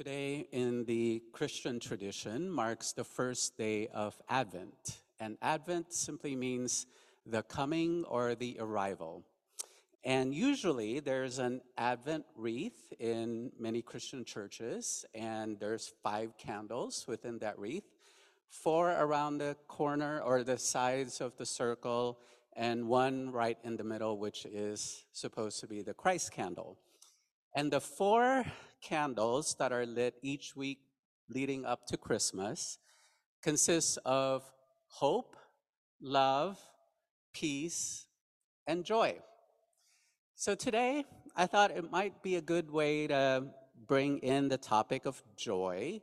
Today, in the Christian tradition, marks the first day of Advent. And Advent simply means the coming or the arrival. And usually there's an Advent wreath in many Christian churches, and there's five candles within that wreath, four around the corner or the sides of the circle, and one right in the middle, which is supposed to be the Christ candle. And the four candles that are lit each week leading up to Christmas consists of hope, love, peace, and joy. So today, I thought it might be a good way to bring in the topic of joy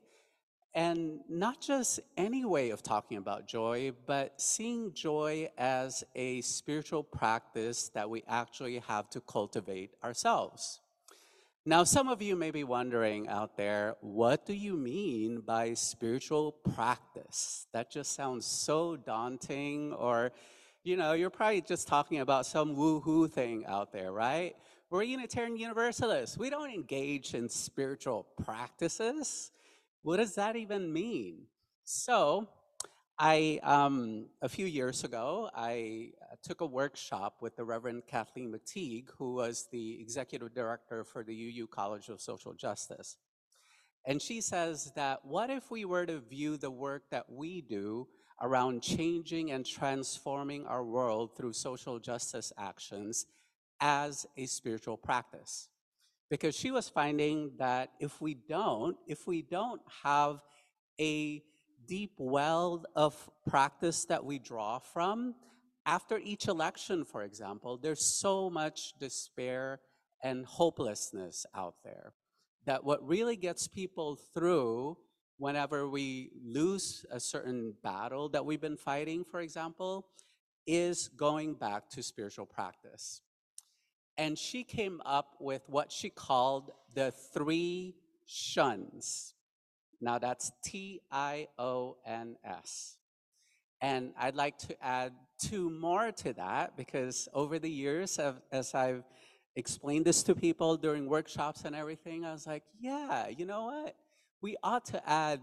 and not just any way of talking about joy, but seeing joy as a spiritual practice that we actually have to cultivate ourselves. Now, some of you may be wondering out there, what do you mean by spiritual practice? That just sounds so daunting, or, you know, you're probably just talking about some woo-hoo thing out there, right? We're Unitarian Universalists. We don't engage in spiritual practices. What does that even mean? So, I, um, a few years ago, I uh, took a workshop with the Reverend Kathleen McTighe, who was the executive director for the UU College of Social Justice. And she says that what if we were to view the work that we do around changing and transforming our world through social justice actions as a spiritual practice? Because she was finding that if we don't, if we don't have a deep well of practice that we draw from. After each election, for example, there's so much despair and hopelessness out there that what really gets people through whenever we lose a certain battle that we've been fighting, for example, is going back to spiritual practice. And she came up with what she called the three shuns. Now that's T I O N S. And I'd like to add two more to that because over the years, as I've explained this to people during workshops and everything, I was like, yeah, you know what? We ought to add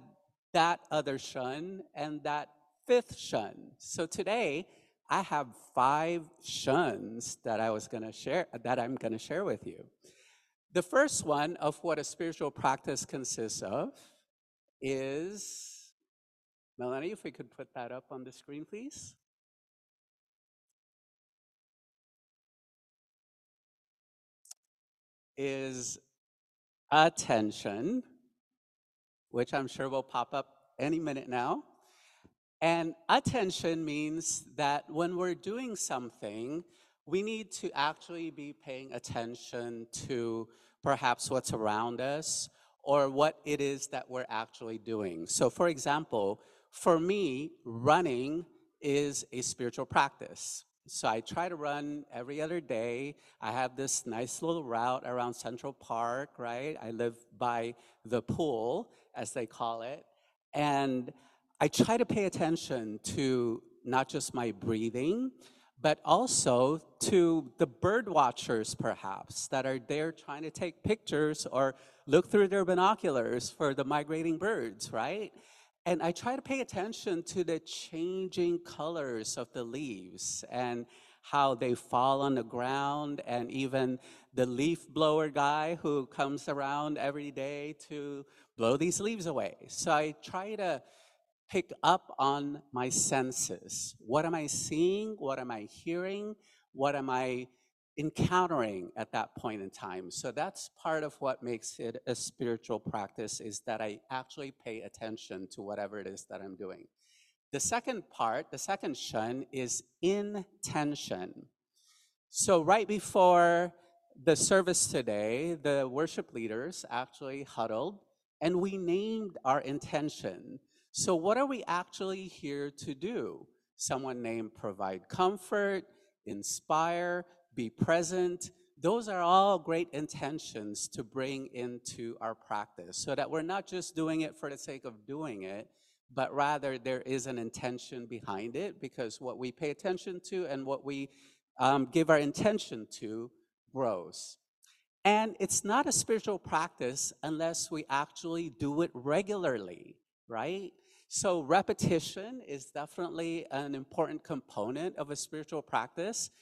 that other shun and that fifth shun. So today, I have five shuns that I was going to share, that I'm going to share with you. The first one of what a spiritual practice consists of is, Melanie, if we could put that up on the screen, please. Is attention, which I'm sure will pop up any minute now. And attention means that when we're doing something, we need to actually be paying attention to perhaps what's around us or what it is that we're actually doing. So, for example, for me, running is a spiritual practice. So I try to run every other day. I have this nice little route around Central Park, right? I live by the pool, as they call it. And I try to pay attention to not just my breathing, but also to the bird watchers, perhaps, that are there trying to take pictures or look through their binoculars for the migrating birds, right? And I try to pay attention to the changing colors of the leaves and how they fall on the ground, and even the leaf blower guy who comes around every day to blow these leaves away. So I try to pick up on my senses. What am I seeing? What am I hearing? What am I encountering at that point in time? So that's part of what makes it a spiritual practice is that I actually pay attention to whatever it is that I'm doing. The second part, the second shun is intention. So right before the service today, the worship leaders actually huddled and we named our intention. So, what are we actually here to do? Someone named provide comfort, inspire, be present. Those are all great intentions to bring into our practice so that we're not just doing it for the sake of doing it, but rather there is an intention behind it because what we pay attention to and what we um, give our intention to grows. And it's not a spiritual practice unless we actually do it regularly, right? So, repetition is definitely an important component of a spiritual practice.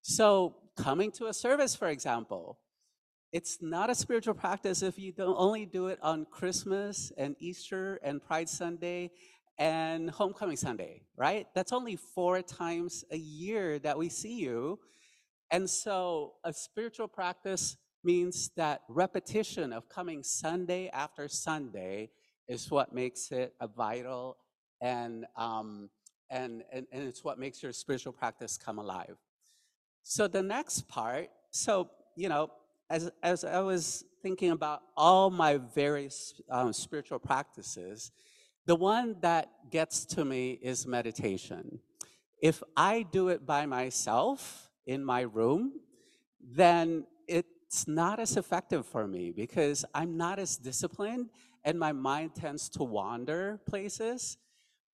So, coming to a service, for example, it's not a spiritual practice if you don't only do it on Christmas and Easter and Pride Sunday and Homecoming Sunday, right? That's only four times a year that we see you. And so a spiritual practice means that repetition of coming Sunday after Sunday is what makes it a vital and, um, and, and, and it's what makes your spiritual practice come alive. So the next part, so, you know, as, as I was thinking about all my various um, spiritual practices, the one that gets to me is meditation. If I do it by myself in my room, then it's not as effective for me because I'm not as disciplined and my mind tends to wander places.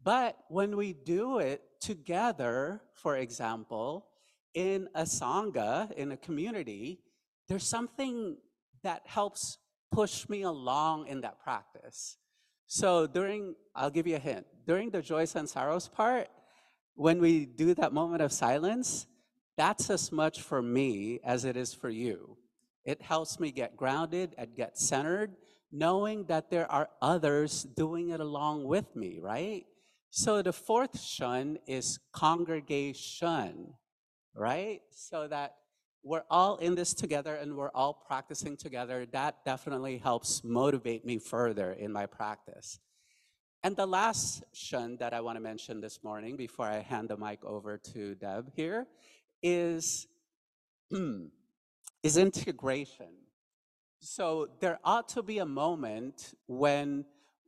But when we do it together, for example, in a Sangha, in a community, there's something that helps push me along in that practice. So during, I'll give you a hint, during the joys and sorrows part, when we do that moment of silence, that's as much for me as it is for you. It helps me get grounded and get centered, knowing that there are others doing it along with me, right? So the fourth shun is congregation, right? So that we're all in this together and we're all practicing together. That definitely helps motivate me further in my practice. And the last shun that I want to mention this morning before I hand the mic over to Deb here is, is integration. So there ought to be a moment when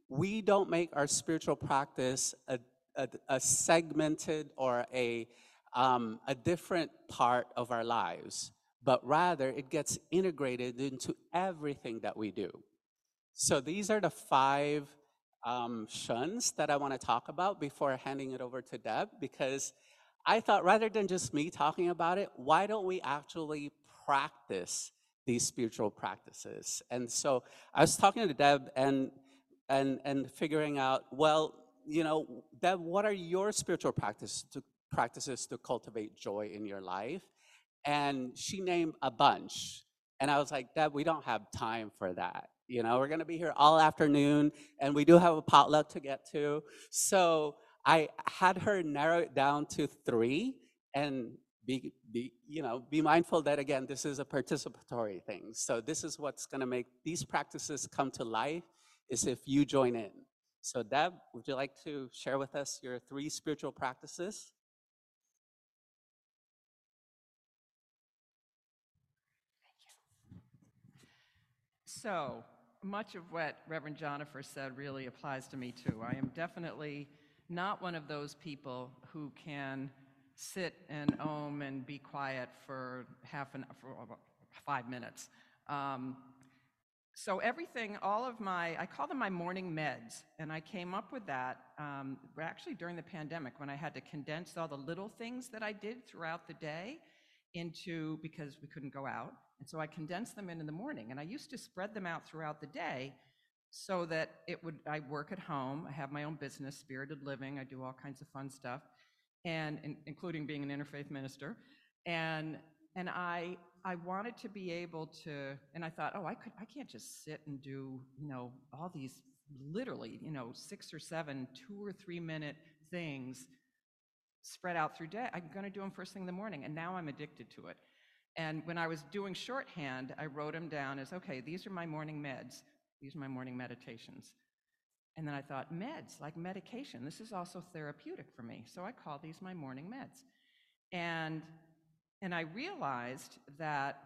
we don't make our spiritual practice a, a, a segmented or a, um, a different part of our lives, but rather it gets integrated into everything that we do. So these are the five um, shuns that I want to talk about before handing it over to Deb, because I thought rather than just me talking about it, why don't we actually practice these spiritual practices? And so I was talking to Deb and and and figuring out, well, you know, Deb, what are your spiritual practices to practices to cultivate joy in your life? And she named a bunch. And I was like, Deb, we don't have time for that. You know, we're to be here all afternoon, and we do have a potluck to get to. So I had her narrow it down to three, and be, be you know be mindful that again this is a participatory thing. So this is what's going to make these practices come to life is if you join in. So Deb, would you like to share with us your three spiritual practices? So much of what Reverend Jennifer said really applies to me too. I am definitely not one of those people who can sit and om and be quiet for half an for five minutes. Um, so everything, all of my, I call them my morning meds, and I came up with that um, actually during the pandemic when I had to condense all the little things that I did throughout the day into because we couldn't go out and so I condensed them in in the morning. And I used to spread them out throughout the day so that it would, I work at home, I have my own business, Spirited Living, I do all kinds of fun stuff, and, including being an interfaith minister. And, and I, I wanted to be able to, and I thought, oh, I could, I can't just sit and do, you know, all these literally, you know, six or seven, two or three minute things spread out through day. I'm going to do them first thing in the morning, and now I'm addicted to it. And when I was doing shorthand, I wrote them down as okay, these are my morning meds, these are my morning meditations. And then I thought, meds, like medication, this is also therapeutic for me. So I call these my morning meds. And, and I realized that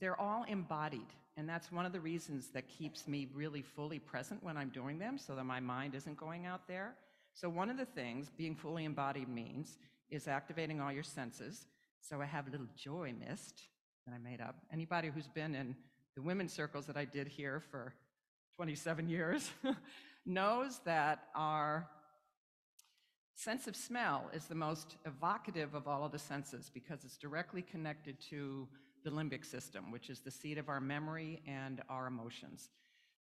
they're all embodied. And that's one of the reasons that keeps me really fully present when I'm doing them so that my mind isn't going out there. So, one of the things being fully embodied means is activating all your senses. So I have a little joy mist that I made up. Anybody who's been in the women's circles that I did here for 27 years knows that our sense of smell is the most evocative of all of the senses because it's directly connected to the limbic system, which is the seat of our memory and our emotions.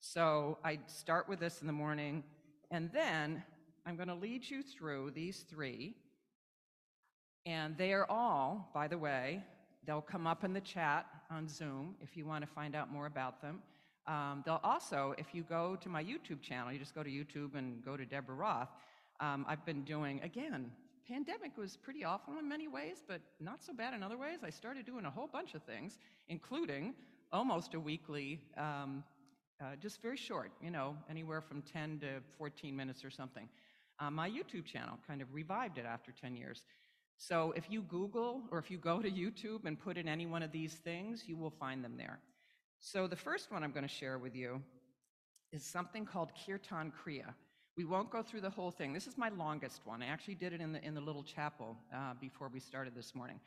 So I start with this in the morning, and then I'm going to lead you through these three. And they are all, by the way, they'll come up in the chat on Zoom if you want to find out more about them. Um, they'll also, if you go to my YouTube channel, you just go to YouTube and go to Deborah Roth. Um, I've been doing, again, pandemic was pretty awful in many ways, but not so bad in other ways. I started doing a whole bunch of things, including almost a weekly, um, uh, just very short, you know, anywhere from 10 to 14 minutes or something. Uh, my YouTube channel kind of revived it after 10 years. So if you Google or if you go to YouTube and put in any one of these things, you will find them there. So the first one I'm going to share with you is something called Kirtan Kriya. We won't go through the whole thing. This is my longest one. I actually did it in the in the little chapel uh, before we started this morning.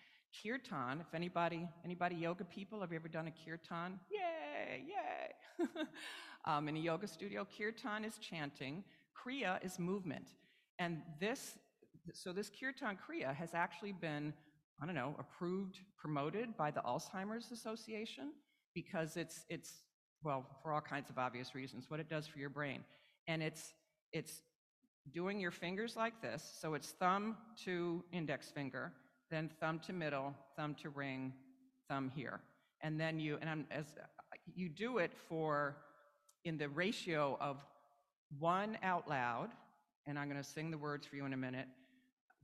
Kirtan. If anybody anybody yoga people have you ever done a kirtan? Yay! Yay! um, in a yoga studio, kirtan is chanting. Kriya is movement, and this so this kirtan kriya has actually been I don't know approved, promoted by the Alzheimer's Association because it's it's well for all kinds of obvious reasons what it does for your brain, and it's it's doing your fingers like this. So it's thumb to index finger, then thumb to middle, thumb to ring, thumb here. And then you, and I'm, as you do it for, in the ratio of one out loud, and I'm going to sing the words for you in a minute,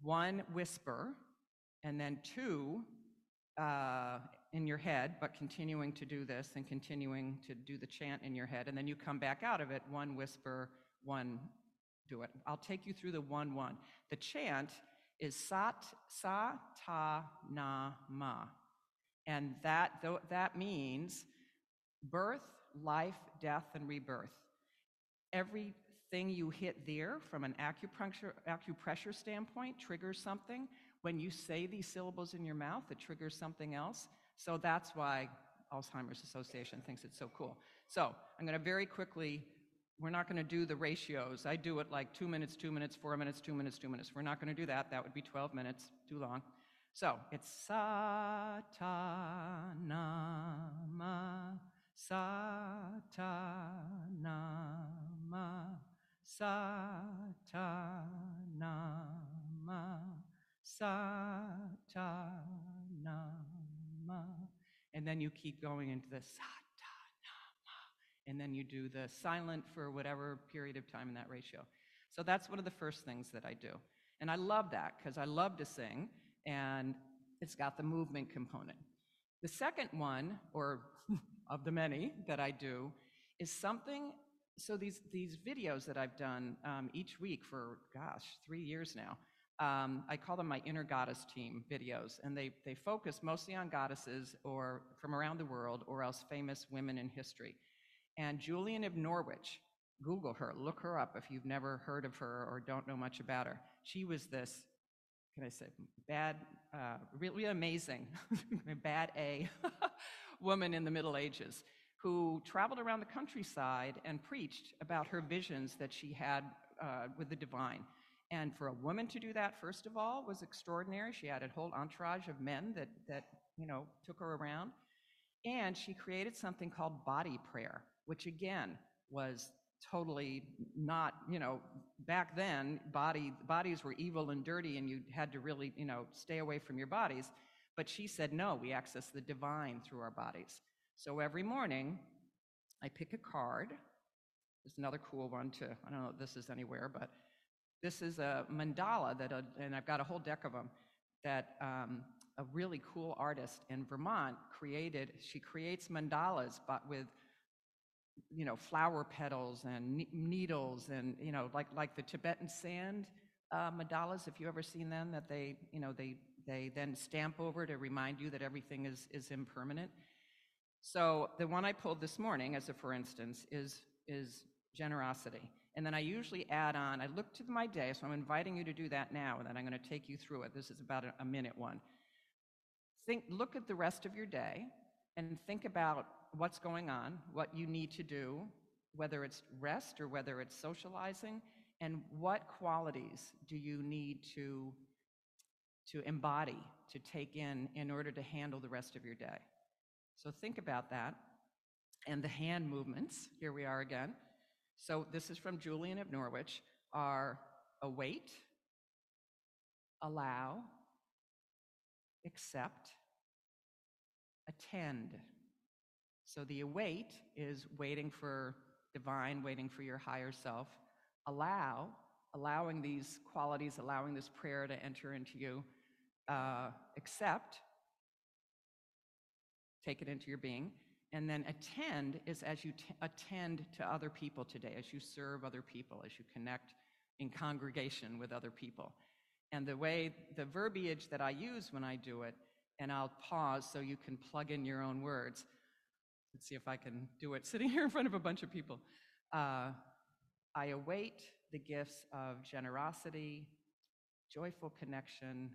one whisper, and then two uh, in your head, but continuing to do this and continuing to do the chant in your head. And then you come back out of it, one whisper, one do it. I'll take you through the one one. The chant is sat sa ta na ma. And that, that means birth, life, death, and rebirth. Everything you hit there from an acupuncture, acupressure standpoint triggers something. When you say these syllables in your mouth, it triggers something else. So that's why Alzheimer's Association thinks it's so cool. So I'm going to very quickly we're not going to do the ratios. I do it like two minutes, two minutes, four minutes, two minutes, two minutes. We're not going to do that. That would be 12 minutes, too long. So it's sa ta na ma, And then you keep going into the sa and then you do the silent for whatever period of time in that ratio. So that's one of the first things that I do. And I love that because I love to sing and it's got the movement component. The second one, or of the many that I do, is something. So these these videos that I've done um, each week for gosh three years now, um, I call them my inner goddess team videos, and they they focus mostly on goddesses or from around the world, or else famous women in history. And Julian of Norwich, Google her, look her up if you've never heard of her or don't know much about her. She was this, can I say, bad, uh, really amazing, bad A woman in the Middle Ages who traveled around the countryside and preached about her visions that she had uh, with the divine. And for a woman to do that, first of all, was extraordinary. She had a whole entourage of men that, that you know, took her around. And she created something called body prayer, which again was totally not, you know, back then body bodies were evil and dirty and you had to really, you know, stay away from your bodies. But she said, no, we access the divine through our bodies. So every morning I pick a card. There's another cool one to, I don't know if this is anywhere, but this is a mandala that, a, and I've got a whole deck of them, that um, a really cool artist in Vermont created. She creates mandalas, but with you know, flower petals and needles and, you know, like, like the Tibetan sand uh, mandalas, if you've ever seen them, that they, you know, they, they then stamp over to remind you that everything is, is impermanent. So the one I pulled this morning, as a for instance, is, is generosity. And then I usually add on, I look to my day, so I'm inviting you to do that now, and then I'm going to take you through it. This is about a, minute one. Think, look at the rest of your day and think about what's going on, what you need to do, whether it's rest or whether it's socializing, and what qualities do you need to, to embody, to take in, in order to handle the rest of your day. So think about that. And the hand movements, here we are again. So this is from Julian of Norwich, are await, allow, accept, attend. So the await is waiting for divine, waiting for your higher self. Allow, allowing these qualities, allowing this prayer to enter into you. Uh, accept, take it into your being. And then attend is as you attend to other people today, as you serve other people, as you connect in congregation with other people. And the way, the verbiage that I use when I do it, and I'll pause so you can plug in your own words. Let's see if I can do it sitting here in front of a bunch of people. Uh, I await the gifts of generosity, joyful connection,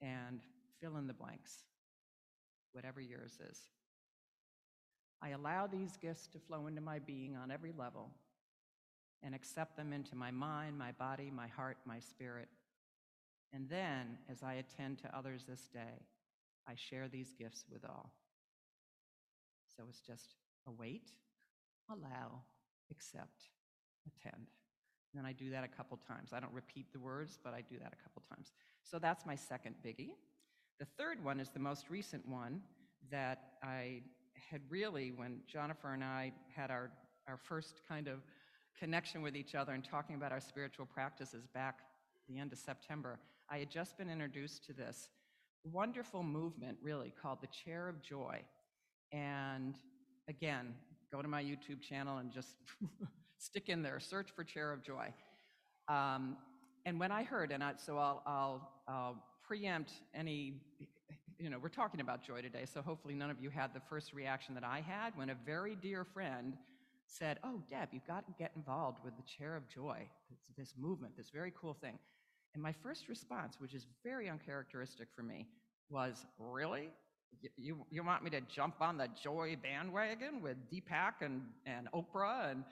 and fill in the blanks, whatever yours is. I allow these gifts to flow into my being on every level and accept them into my mind, my body, my heart, my spirit. And then, as I attend to others this day, I share these gifts with all. So it's just await, allow, accept, attend. And then I do that a couple times. I don't repeat the words, but I do that a couple times. So that's my second biggie. The third one is the most recent one that I had really, when Jennifer and I had our, our first kind of connection with each other and talking about our spiritual practices back the end of September, I had just been introduced to this wonderful movement, really, called the Chair of Joy. And again, go to my YouTube channel and just stick in there, search for Chair of Joy. Um, and when I heard, and I, so I'll, I'll, I'll preempt any, you know, we're talking about joy today, so hopefully none of you had the first reaction that I had when a very dear friend said, Oh, Deb, you've got to get involved with the Chair of Joy, it's this movement, this very cool thing. And my first response, which is very uncharacteristic for me, was, Really? You, you want me to jump on the joy bandwagon with Deepak and, and Oprah? And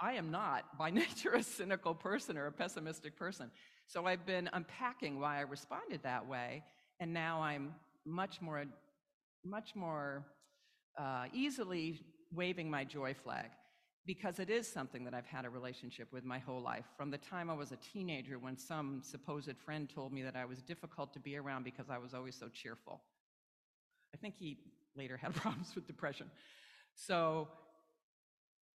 I am not, by nature, a cynical person or a pessimistic person. So I've been unpacking why I responded that way, and now I'm much more, much more uh, easily waving my joy flag because it is something that I've had a relationship with my whole life. From the time I was a teenager, when some supposed friend told me that I was difficult to be around because I was always so cheerful. I think he later had problems with depression. So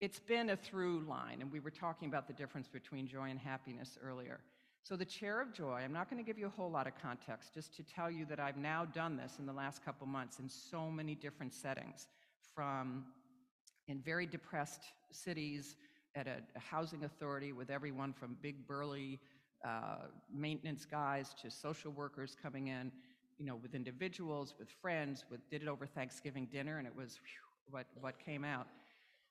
it's been a through line, and we were talking about the difference between joy and happiness earlier. So, the chair of joy, I'm not going to give you a whole lot of context, just to tell you that I've now done this in the last couple months in so many different settings, from in very depressed cities at a, housing authority with everyone from big burly uh, maintenance guys to social workers coming in, you know, with individuals, with friends, with did it over Thanksgiving dinner, and it was whew, what what came out.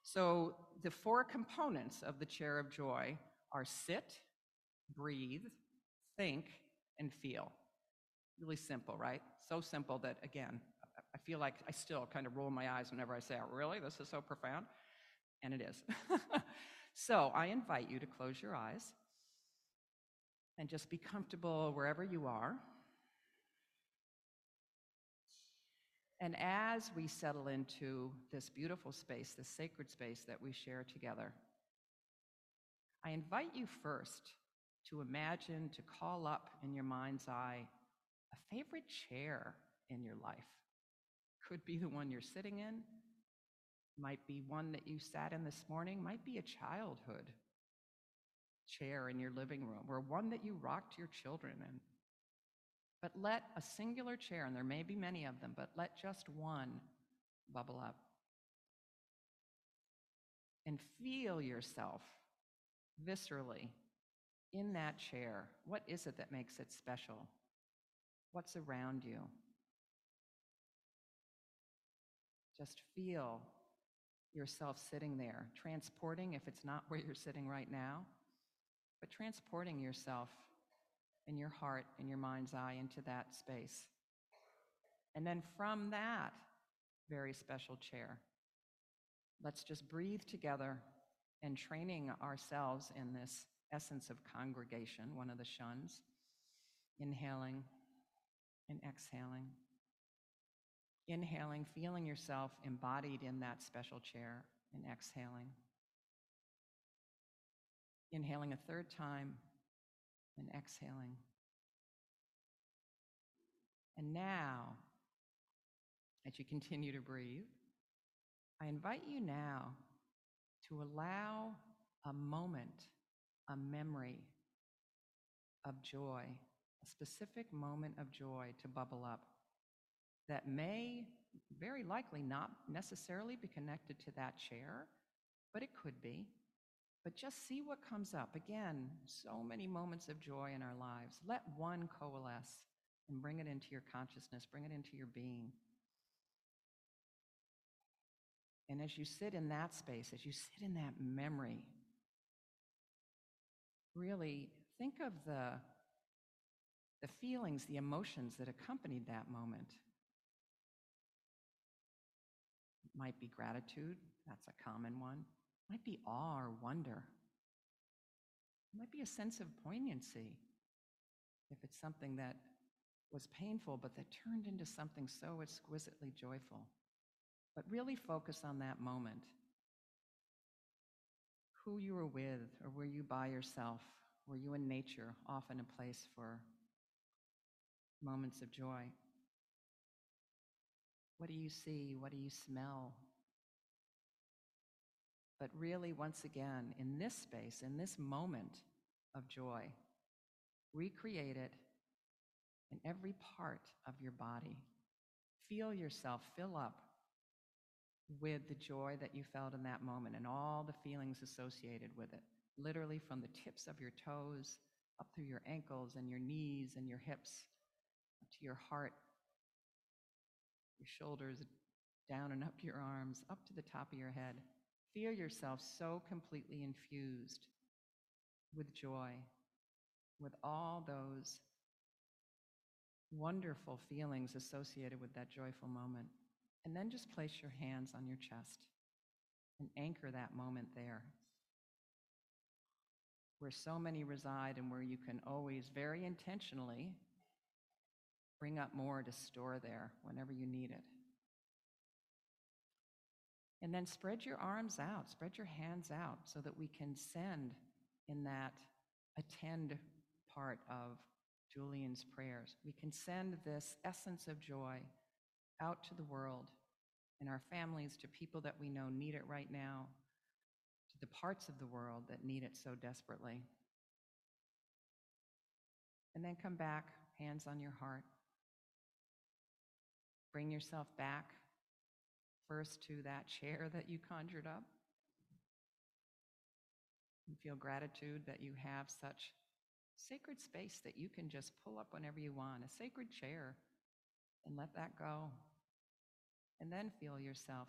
So the four components of the chair of joy are sit, breathe, think, and feel. Really simple, right? So simple that, again, I feel like I still kind of roll my eyes whenever I say it. Really? This is so profound? And it is. so I invite you to close your eyes and just be comfortable wherever you are. And as we settle into this beautiful space, this sacred space that we share together, I invite you first to imagine, to call up in your mind's eye a favorite chair in your life. Could be the one you're sitting in, might be one that you sat in this morning, might be a childhood chair in your living room, or one that you rocked your children in. But let a singular chair, and there may be many of them, but let just one bubble up. And feel yourself viscerally in that chair. What is it that makes it special? What's around you? Just feel yourself sitting there, transporting, if it's not where you're sitting right now, but transporting yourself in your heart, in your mind's eye, into that space. And then from that very special chair, let's just breathe together and training ourselves in this essence of congregation, one of the shuns, inhaling and exhaling. Inhaling, feeling yourself embodied in that special chair, and exhaling. Inhaling a third time and exhaling. And now, as you continue to breathe, I invite you now to allow a moment, a memory of joy, a specific moment of joy to bubble up that may very likely not necessarily be connected to that chair, but it could be. But just see what comes up. Again, so many moments of joy in our lives. Let one coalesce and bring it into your consciousness, bring it into your being. And as you sit in that space, as you sit in that memory, really think of the, the feelings, the emotions that accompanied that moment. It might be gratitude, that's a common one. It might be awe or wonder. It might be a sense of poignancy if it's something that was painful but that turned into something so exquisitely joyful. But really focus on that moment. Who you were with, or were you by yourself? Were you in nature, often a place for moments of joy? What do you see? What do you smell? But really, once again, in this space, in this moment of joy, recreate it in every part of your body. Feel yourself fill up with the joy that you felt in that moment and all the feelings associated with it, literally from the tips of your toes up through your ankles and your knees and your hips, to your heart, your shoulders, down and up your arms, up to the top of your head. Feel yourself so completely infused with joy, with all those wonderful feelings associated with that joyful moment. And then just place your hands on your chest and anchor that moment there. Where so many reside and where you can always very intentionally bring up more to store there whenever you need it. And then spread your arms out, spread your hands out so that we can send in that attend part of Julian's prayers. We can send this essence of joy out to the world, in our families, to people that we know need it right now, to the parts of the world that need it so desperately. And then come back, hands on your heart. Bring yourself back first to that chair that you conjured up. And feel gratitude that you have such sacred space that you can just pull up whenever you want, a sacred chair, and let that go. And then feel yourself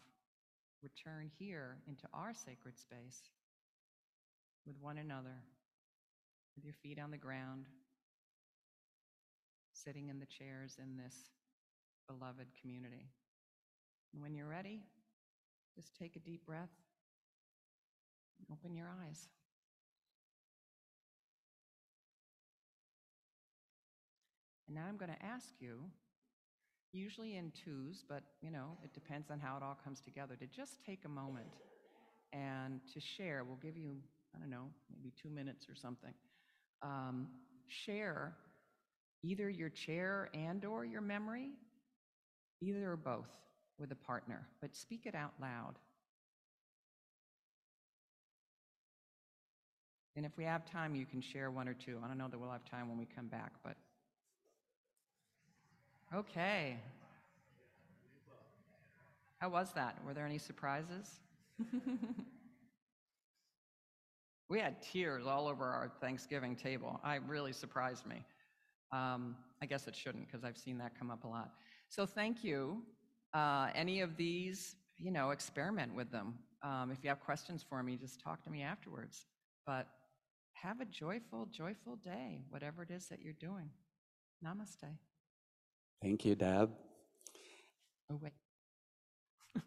return here into our sacred space with one another, with your feet on the ground, sitting in the chairs in this beloved community. And when you're ready, just take a deep breath and open your eyes. And now I'm going to ask you, usually in twos, but you know, it depends on how it all comes together, to just take a moment and to share. We'll give you, I don't know, maybe two minutes or something. Um, share either your chair and or your memory, either or both with a partner, but speak it out loud. And if we have time, you can share one or two. I don't know that we'll have time when we come back, but okay. How was that? Were there any surprises? we had tears all over our Thanksgiving table. I really surprised me. Um, I guess it shouldn't because I've seen that come up a lot. So thank you. Uh, any of these, you know, experiment with them. Um, if you have questions for me, just talk to me afterwards. But have a joyful, joyful day, whatever it is that you're doing. Namaste. Thank you, Deb. Oh, wait.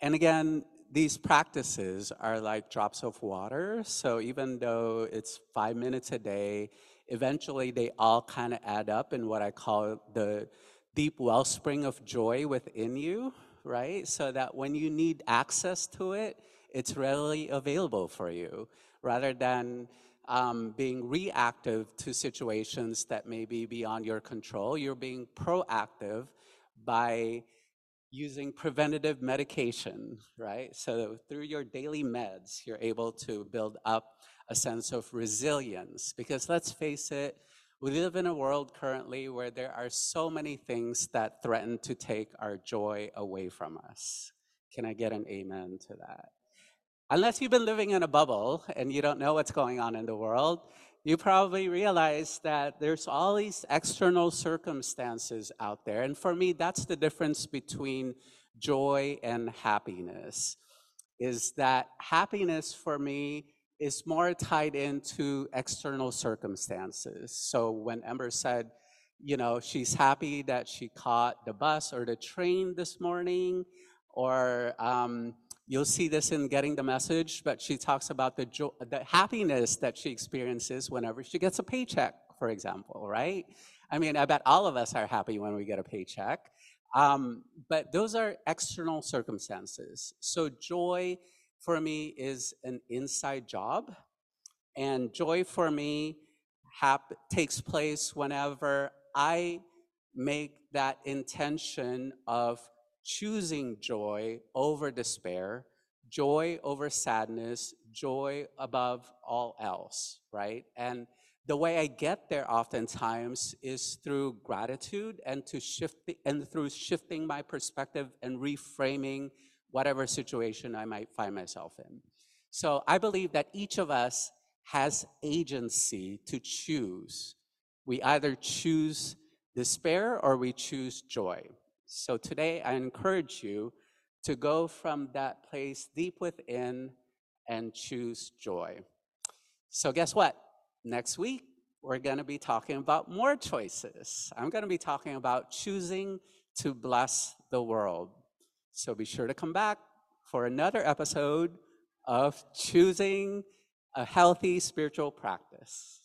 And again, these practices are like drops of water. So even though it's five minutes a day, eventually they all kind of add up in what I call the deep wellspring of joy within you, right? So that when you need access to it, it's readily available for you rather than um, being reactive to situations that may be beyond your control. You're being proactive by using preventative medication, right? So through your daily meds, you're able to build up a sense of resilience. Because let's face it, we live in a world currently where there are so many things that threaten to take our joy away from us. Can I get an amen to that? Unless you've been living in a bubble and you don't know what's going on in the world, you probably realize that there's all these external circumstances out there. And for me, that's the difference between joy and happiness, is that happiness for me is more tied into external circumstances. So when Ember said, you know, she's happy that she caught the bus or the train this morning, or um, You'll see this in getting the message, but she talks about the, jo- the happiness that she experiences whenever she gets a paycheck, for example, right? I mean, I bet all of us are happy when we get a paycheck. Um, but those are external circumstances. So joy for me is an inside job. And joy for me hap- takes place whenever I make that intention of choosing joy over despair, joy over sadness, joy above all else, right? And the way I get there oftentimes is through gratitude and to shift the, and through shifting my perspective and reframing whatever situation I might find myself in. So I believe that each of us has agency to choose. We either choose despair or we choose joy. So today I encourage you to go from that place deep within and choose joy. So, guess what? Next week, we're going to be talking about more choices. I'm going to be talking about choosing to bless the world. So, be sure to come back for another episode of Choosing a Healthy Spiritual Practice.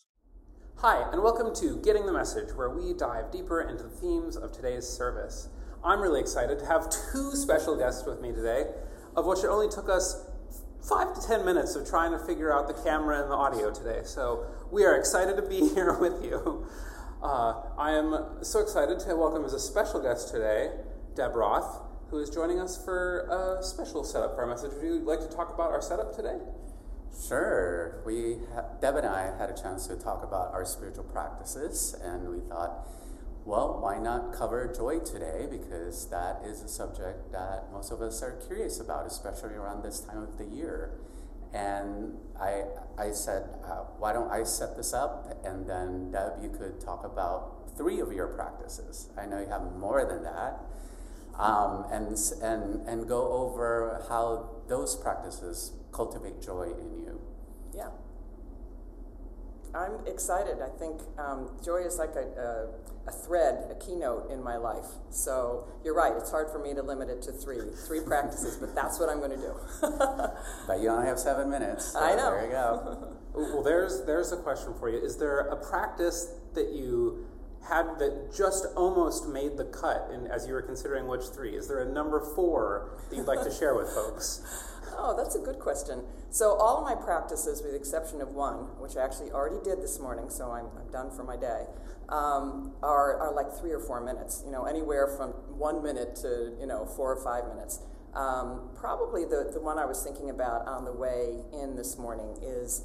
Hi, and welcome to Getting the Message, where we dive deeper into the themes of today's service. I'm really excited to have two special guests with me today, of which it only took us five to ten minutes of trying to figure out the camera and the audio today. So we are excited to be here with you. Uh, I am so excited to welcome as a special guest today Deb Roth, who is joining us for a special setup for our message. Would you like to talk about our setup today? Sure. We ha- Deb and I had a chance to talk about our spiritual practices, and we thought well, why not cover joy today? Because that is a subject that most of us are curious about, especially around this time of the year. And I, I said, uh, why don't I set this up? And then, Deb, you could talk about three of your practices. I know you have more than that. Um, and, and, and go over how those practices cultivate joy in you. Yeah. I'm excited. I think um, joy is like a, a, a, thread, a keynote in my life. So you're right. It's hard for me to limit it to three, three practices, but that's what I'm going to do. but you only have seven minutes. So I know. There you go. well, there's there's a question for you. Is there a practice that you had that just almost made the cut, and as you were considering which three? Is there a number four that you'd like to share with folks? Oh, that's a good question. So, all of my practices, with the exception of one, which I actually already did this morning, so I'm, I'm done for my day, um, are, are like three or four minutes, you know, anywhere from one minute to, you know, four or five minutes. Um, probably the, the one I was thinking about on the way in this morning is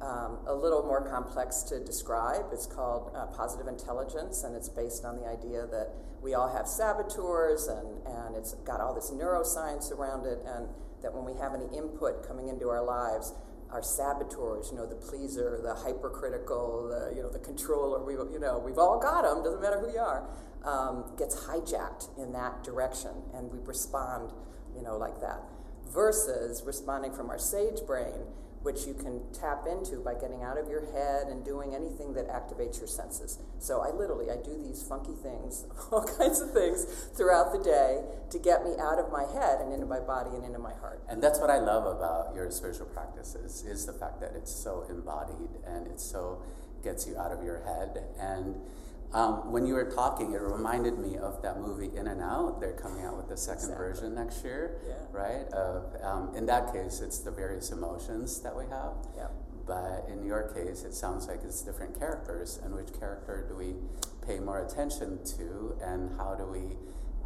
um, a little more complex to describe. It's called uh, positive intelligence, and it's based on the idea that we all have saboteurs, and, and it's got all this neuroscience around it, and that when we have any input coming into our lives, our saboteurs, you know, the pleaser, the hypercritical, the, you know, the controller, we, you know, we've all got them, doesn't matter who you are, um, gets hijacked in that direction, and we respond, you know, like that. Versus responding from our sage brain, which you can tap into by getting out of your head and doing anything that activates your senses. So I literally I do these funky things, all kinds of things throughout the day to get me out of my head and into my body and into my heart. And that's what I love about your spiritual practices is the fact that it's so embodied and it so gets you out of your head. And um, when you were talking, it reminded me of that movie Inside Out. They're coming out with the second Exactly. version next year, Yeah. right? Of um, in that case, it's the various emotions that we have. But in your case, it sounds like it's different characters. And which character do we pay more attention to, and how do we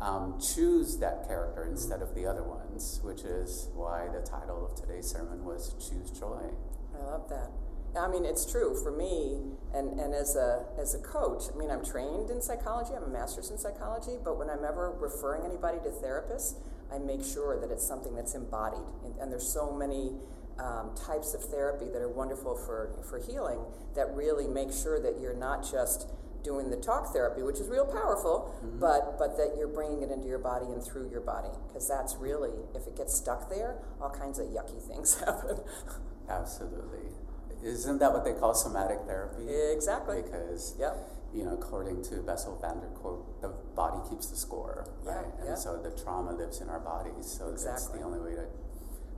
um, choose that character instead of the other ones? Which is why the title of today's sermon was "Choose Joy." I love that. I mean, it's true for me, and, and as a as a coach. I mean, I'm trained in psychology. I'm a master's in psychology. But when I'm ever referring anybody to therapists, I make sure that it's something that's embodied. And, and there's so many um, types of therapy that are wonderful for for healing that really make sure that you're not just doing the talk therapy, which is real powerful, but but that you're bringing it into your body and through your body, because that's really if it gets stuck there, all kinds of yucky things happen. Absolutely. Isn't that what they call somatic therapy? Exactly. Because, Yep. you know, according to Bessel van der Kolk, the body keeps the score, right? Yeah. And yeah. so the trauma lives in our bodies. So that's the only way to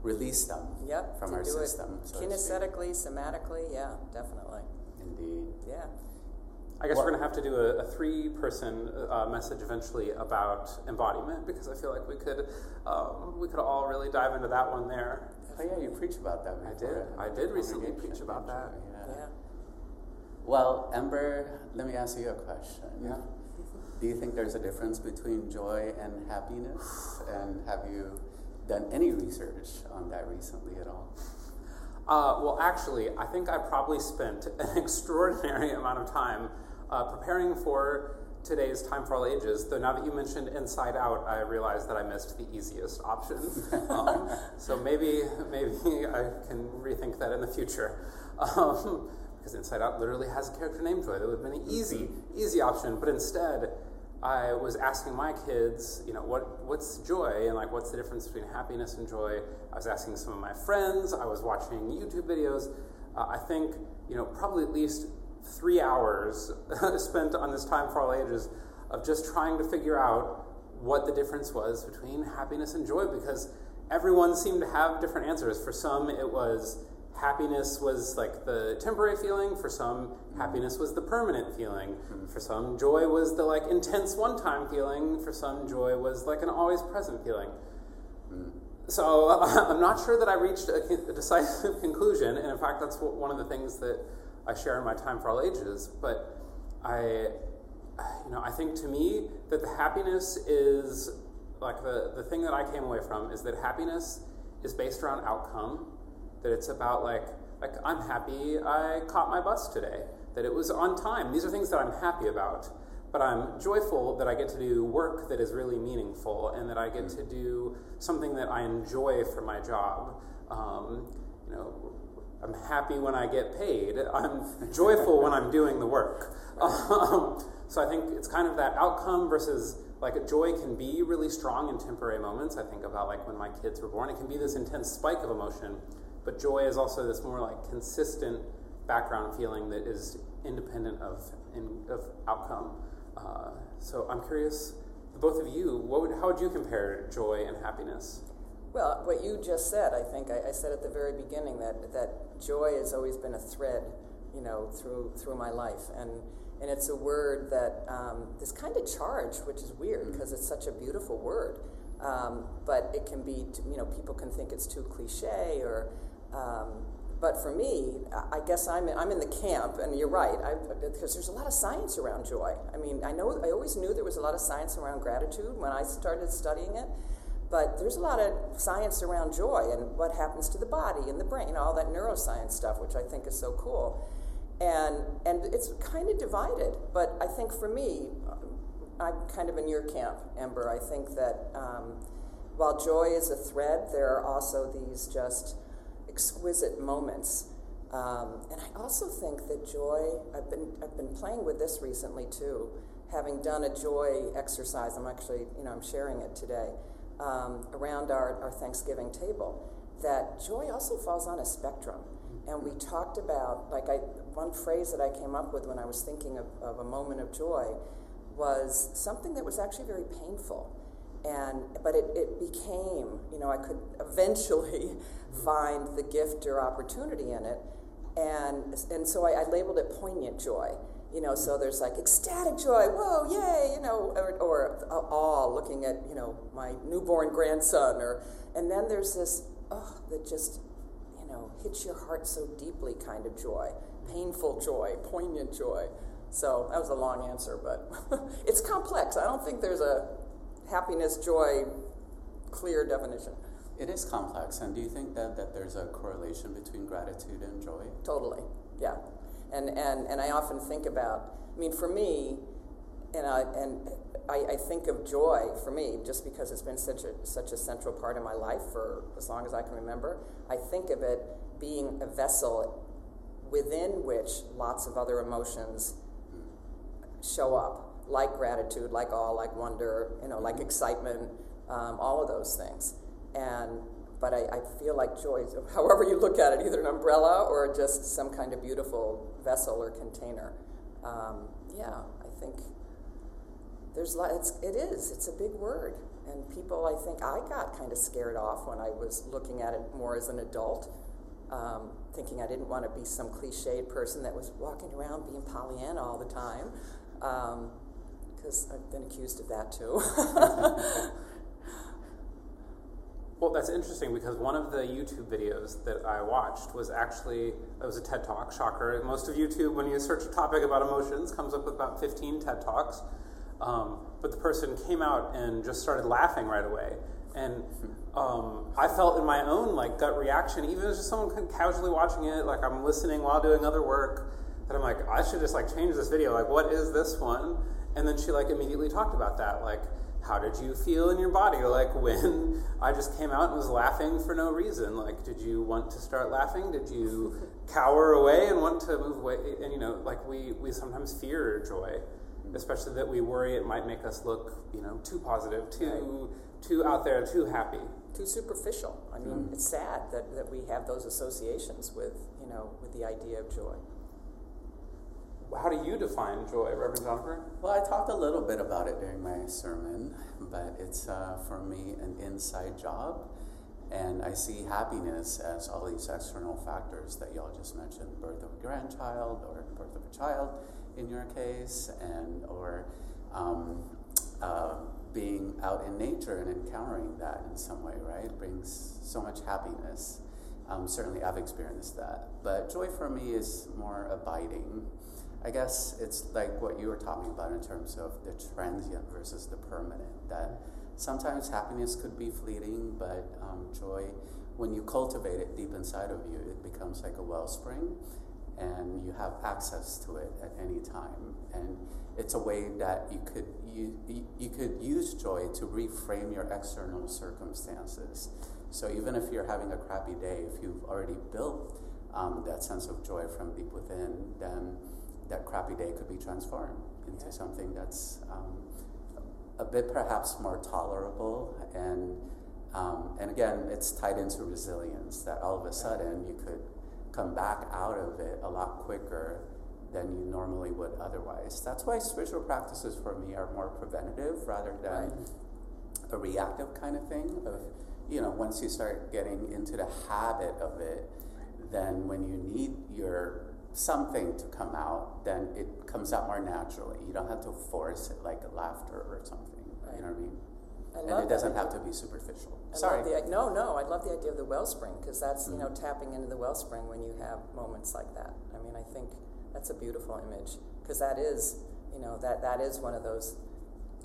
release them Yep. from to our do system. It so kinesthetically, somatically, yeah, definitely. Indeed. Yeah. I guess What- we're going to have to do a, a three person uh, message eventually about embodiment because I feel like we could um, we could all really dive into that one there. Oh yeah, you preach about that. I did. at I did recently preach about that. you? Yeah. Well, Ember, let me ask you a question. Yeah. Do you think there's a difference between joy and happiness? And have you done any research on that recently at all? Uh, well, actually, I think I probably spent an extraordinary amount of time uh, preparing for today's Time for All Ages. Though now that you mentioned Inside Out, I realized that I missed the easiest option. um, so maybe maybe I can rethink that in the future. Um, because Inside Out literally has a character named Joy. That would have been an easy, easy option. But instead, I was asking my kids, you know, what what's joy and like what's the difference between happiness and joy. I was asking some of my friends. I was watching YouTube videos. Uh, I think you know probably at least three hours spent on this time for all ages of just trying to figure out what the difference was between happiness and joy because everyone seemed to have different answers. For some, it was happiness was like the temporary feeling. For some happiness was the permanent feeling. Hmm. For some joy was the like intense one-time feeling. For some joy was like an always present feeling. Hmm. So i'm not sure that i reached a, a decisive conclusion. And in fact that's one of the things that i share in my time for all ages but i you know i think to me that the happiness is like the, the thing that i came away from is that happiness is based around outcome that it's about like like I'm happy I caught my bus today, that it was on time. These are things that I'm happy about. But I'm joyful that I get to do work that is really meaningful and that I get to do something that I enjoy for my job. Um, you know, I'm happy when I get paid. I'm joyful when I'm doing the work. Um, so I think it's kind of that outcome versus like joy can be really strong in temporary moments. I think about like when my kids were born, it can be this intense spike of emotion, but joy is also this more like consistent background feeling that is independent of in, of outcome. Uh, so I'm curious, both of you, what would, how would you compare joy and happiness? Well, what you just said, I think I, I said at the very beginning that that joy has always been a thread, you know, through through my life, and and it's a word that um, this kind of charge, which is weird because it's such a beautiful word, um, but it can be, you know, people can think it's too cliche or. Um, but for me, I- I guess I'm in, I'm in the camp, and you're right, I, because there's a lot of science around joy. I mean, I know I always knew there was a lot of science around gratitude when I started studying it, but there's a lot of science around joy and what happens to the body and the brain, all that neuroscience stuff, which I think is so cool. And and it's kind of divided, but I think for me, I'm kind of in your camp, Ember. I think that um, while joy is a thread, there are also these just exquisite moments. Um, and I also think that joy, I've been, I've been playing with this recently too, having done a joy exercise. I'm actually, you know, I'm sharing it today um, around our, our Thanksgiving table. That joy also falls on a spectrum. And we talked about, like, I, one phrase that I came up with when I was thinking of, of a moment of joy was something that was actually very painful and but it, it became you know i could eventually find the gift or opportunity in it and and so I, I labeled it poignant joy. You know, so there's like ecstatic joy, whoa, yay, you know, or, or awe, looking at you know my newborn grandson, or and then there's this oh that just you know hits your heart so deeply kind of joy, painful joy, poignant joy. So that was a long answer, but it's complex. I don't think there's a happiness, joy, clear definition. It is complex, and do you think that, that there's a correlation between gratitude and joy? Totally, yeah. And, and, and I often think about, I mean, for me, and I, and I, I think of joy for me just because it's been such a, such a central part of my life for as long as I can remember. I think of it being a vessel within which lots of other emotions show up, like gratitude, like awe, like wonder, you know, like excitement, um, all of those things. And but I, I feel like joy, however you look at it, either an umbrella or just some kind of beautiful vessel or container. Um, yeah, I think there's it's, it is it's a big word, and people I think I got kind of scared off when I was looking at it more as an adult. Um, thinking I didn't want to be some cliched person that was walking around being Pollyanna all the time, because um, I've been accused of that too. Well, that's interesting because one of the YouTube videos that I watched was actually it was a TED Talk. Shocker! Most of YouTube, when you search a topic about emotions, comes up with about 15 TED Talks. Um, but the person came out and just started laughing right away, and um, I felt in my own like gut reaction, even as just someone casually watching it, like I'm listening while doing other work, that I'm like, I should just like change this video. Like, what is this one? And then she like immediately talked about that, like how did you feel in your body? Like when i just came out and was laughing for no reason like did you want to start laughing? Did you cower away and want to move away? And you know like we we sometimes fear joy especially that we worry it might make us look you know too positive too right. too out there too happy. Too superficial. I mean mm. it's sad that, that we have those associations with you know with the idea of joy how do you define joy, Reverend Jonathan? Well, I talked a little bit about it during my sermon, but it's uh, for me an inside job. And I see happiness as all these external factors that y'all just mentioned birth of a grandchild, or birth of a child in your case, and or um, uh, being out in nature and encountering that in some way, right? It brings so much happiness. Um, certainly, I've experienced that. But joy for me is more abiding. I guess it's like what you were talking about in terms of the transient versus the permanent. That sometimes happiness could be fleeting, but um, joy, when you cultivate it deep inside of you, it becomes like a wellspring, and you have access to it at any time. And it's a way that you could you, you could use joy to reframe your external circumstances. So even if you're having a crappy day, if you've already built um, that sense of joy from deep within, then that crappy day could be transformed into something that's um, a bit perhaps more tolerable and um, and again it's tied into resilience that all of a sudden you could come back out of it a lot quicker than you normally would otherwise. That's why spiritual practices for me are more preventative rather than right. a reactive kind of thing of you know once you start getting into the habit of it then when you need your something to come out, then it comes out more naturally. You don't have to force it like laughter or something. Right. You know what I mean? I and it doesn't have to be superficial. I Sorry. The, no, no. I love the idea of the wellspring because that's you know mm-hmm. tapping into the wellspring when you have moments like that. I mean, I think that's a beautiful image because that is you know that that is one of those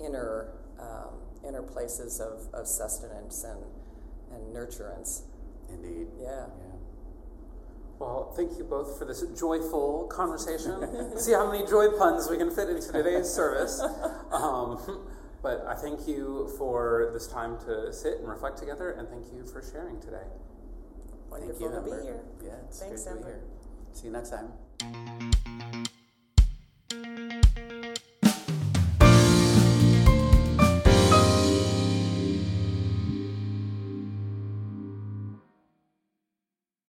inner um, inner places of, of sustenance and and nurturance. Indeed. Yeah. Well, thank you both for this joyful conversation. See how many joy puns we can fit into today's service. Um, but I thank you for this time to sit and reflect together, and thank you for sharing today. Wonderful thank you, to be here. Yeah, Thanks, great to be here. See you next time.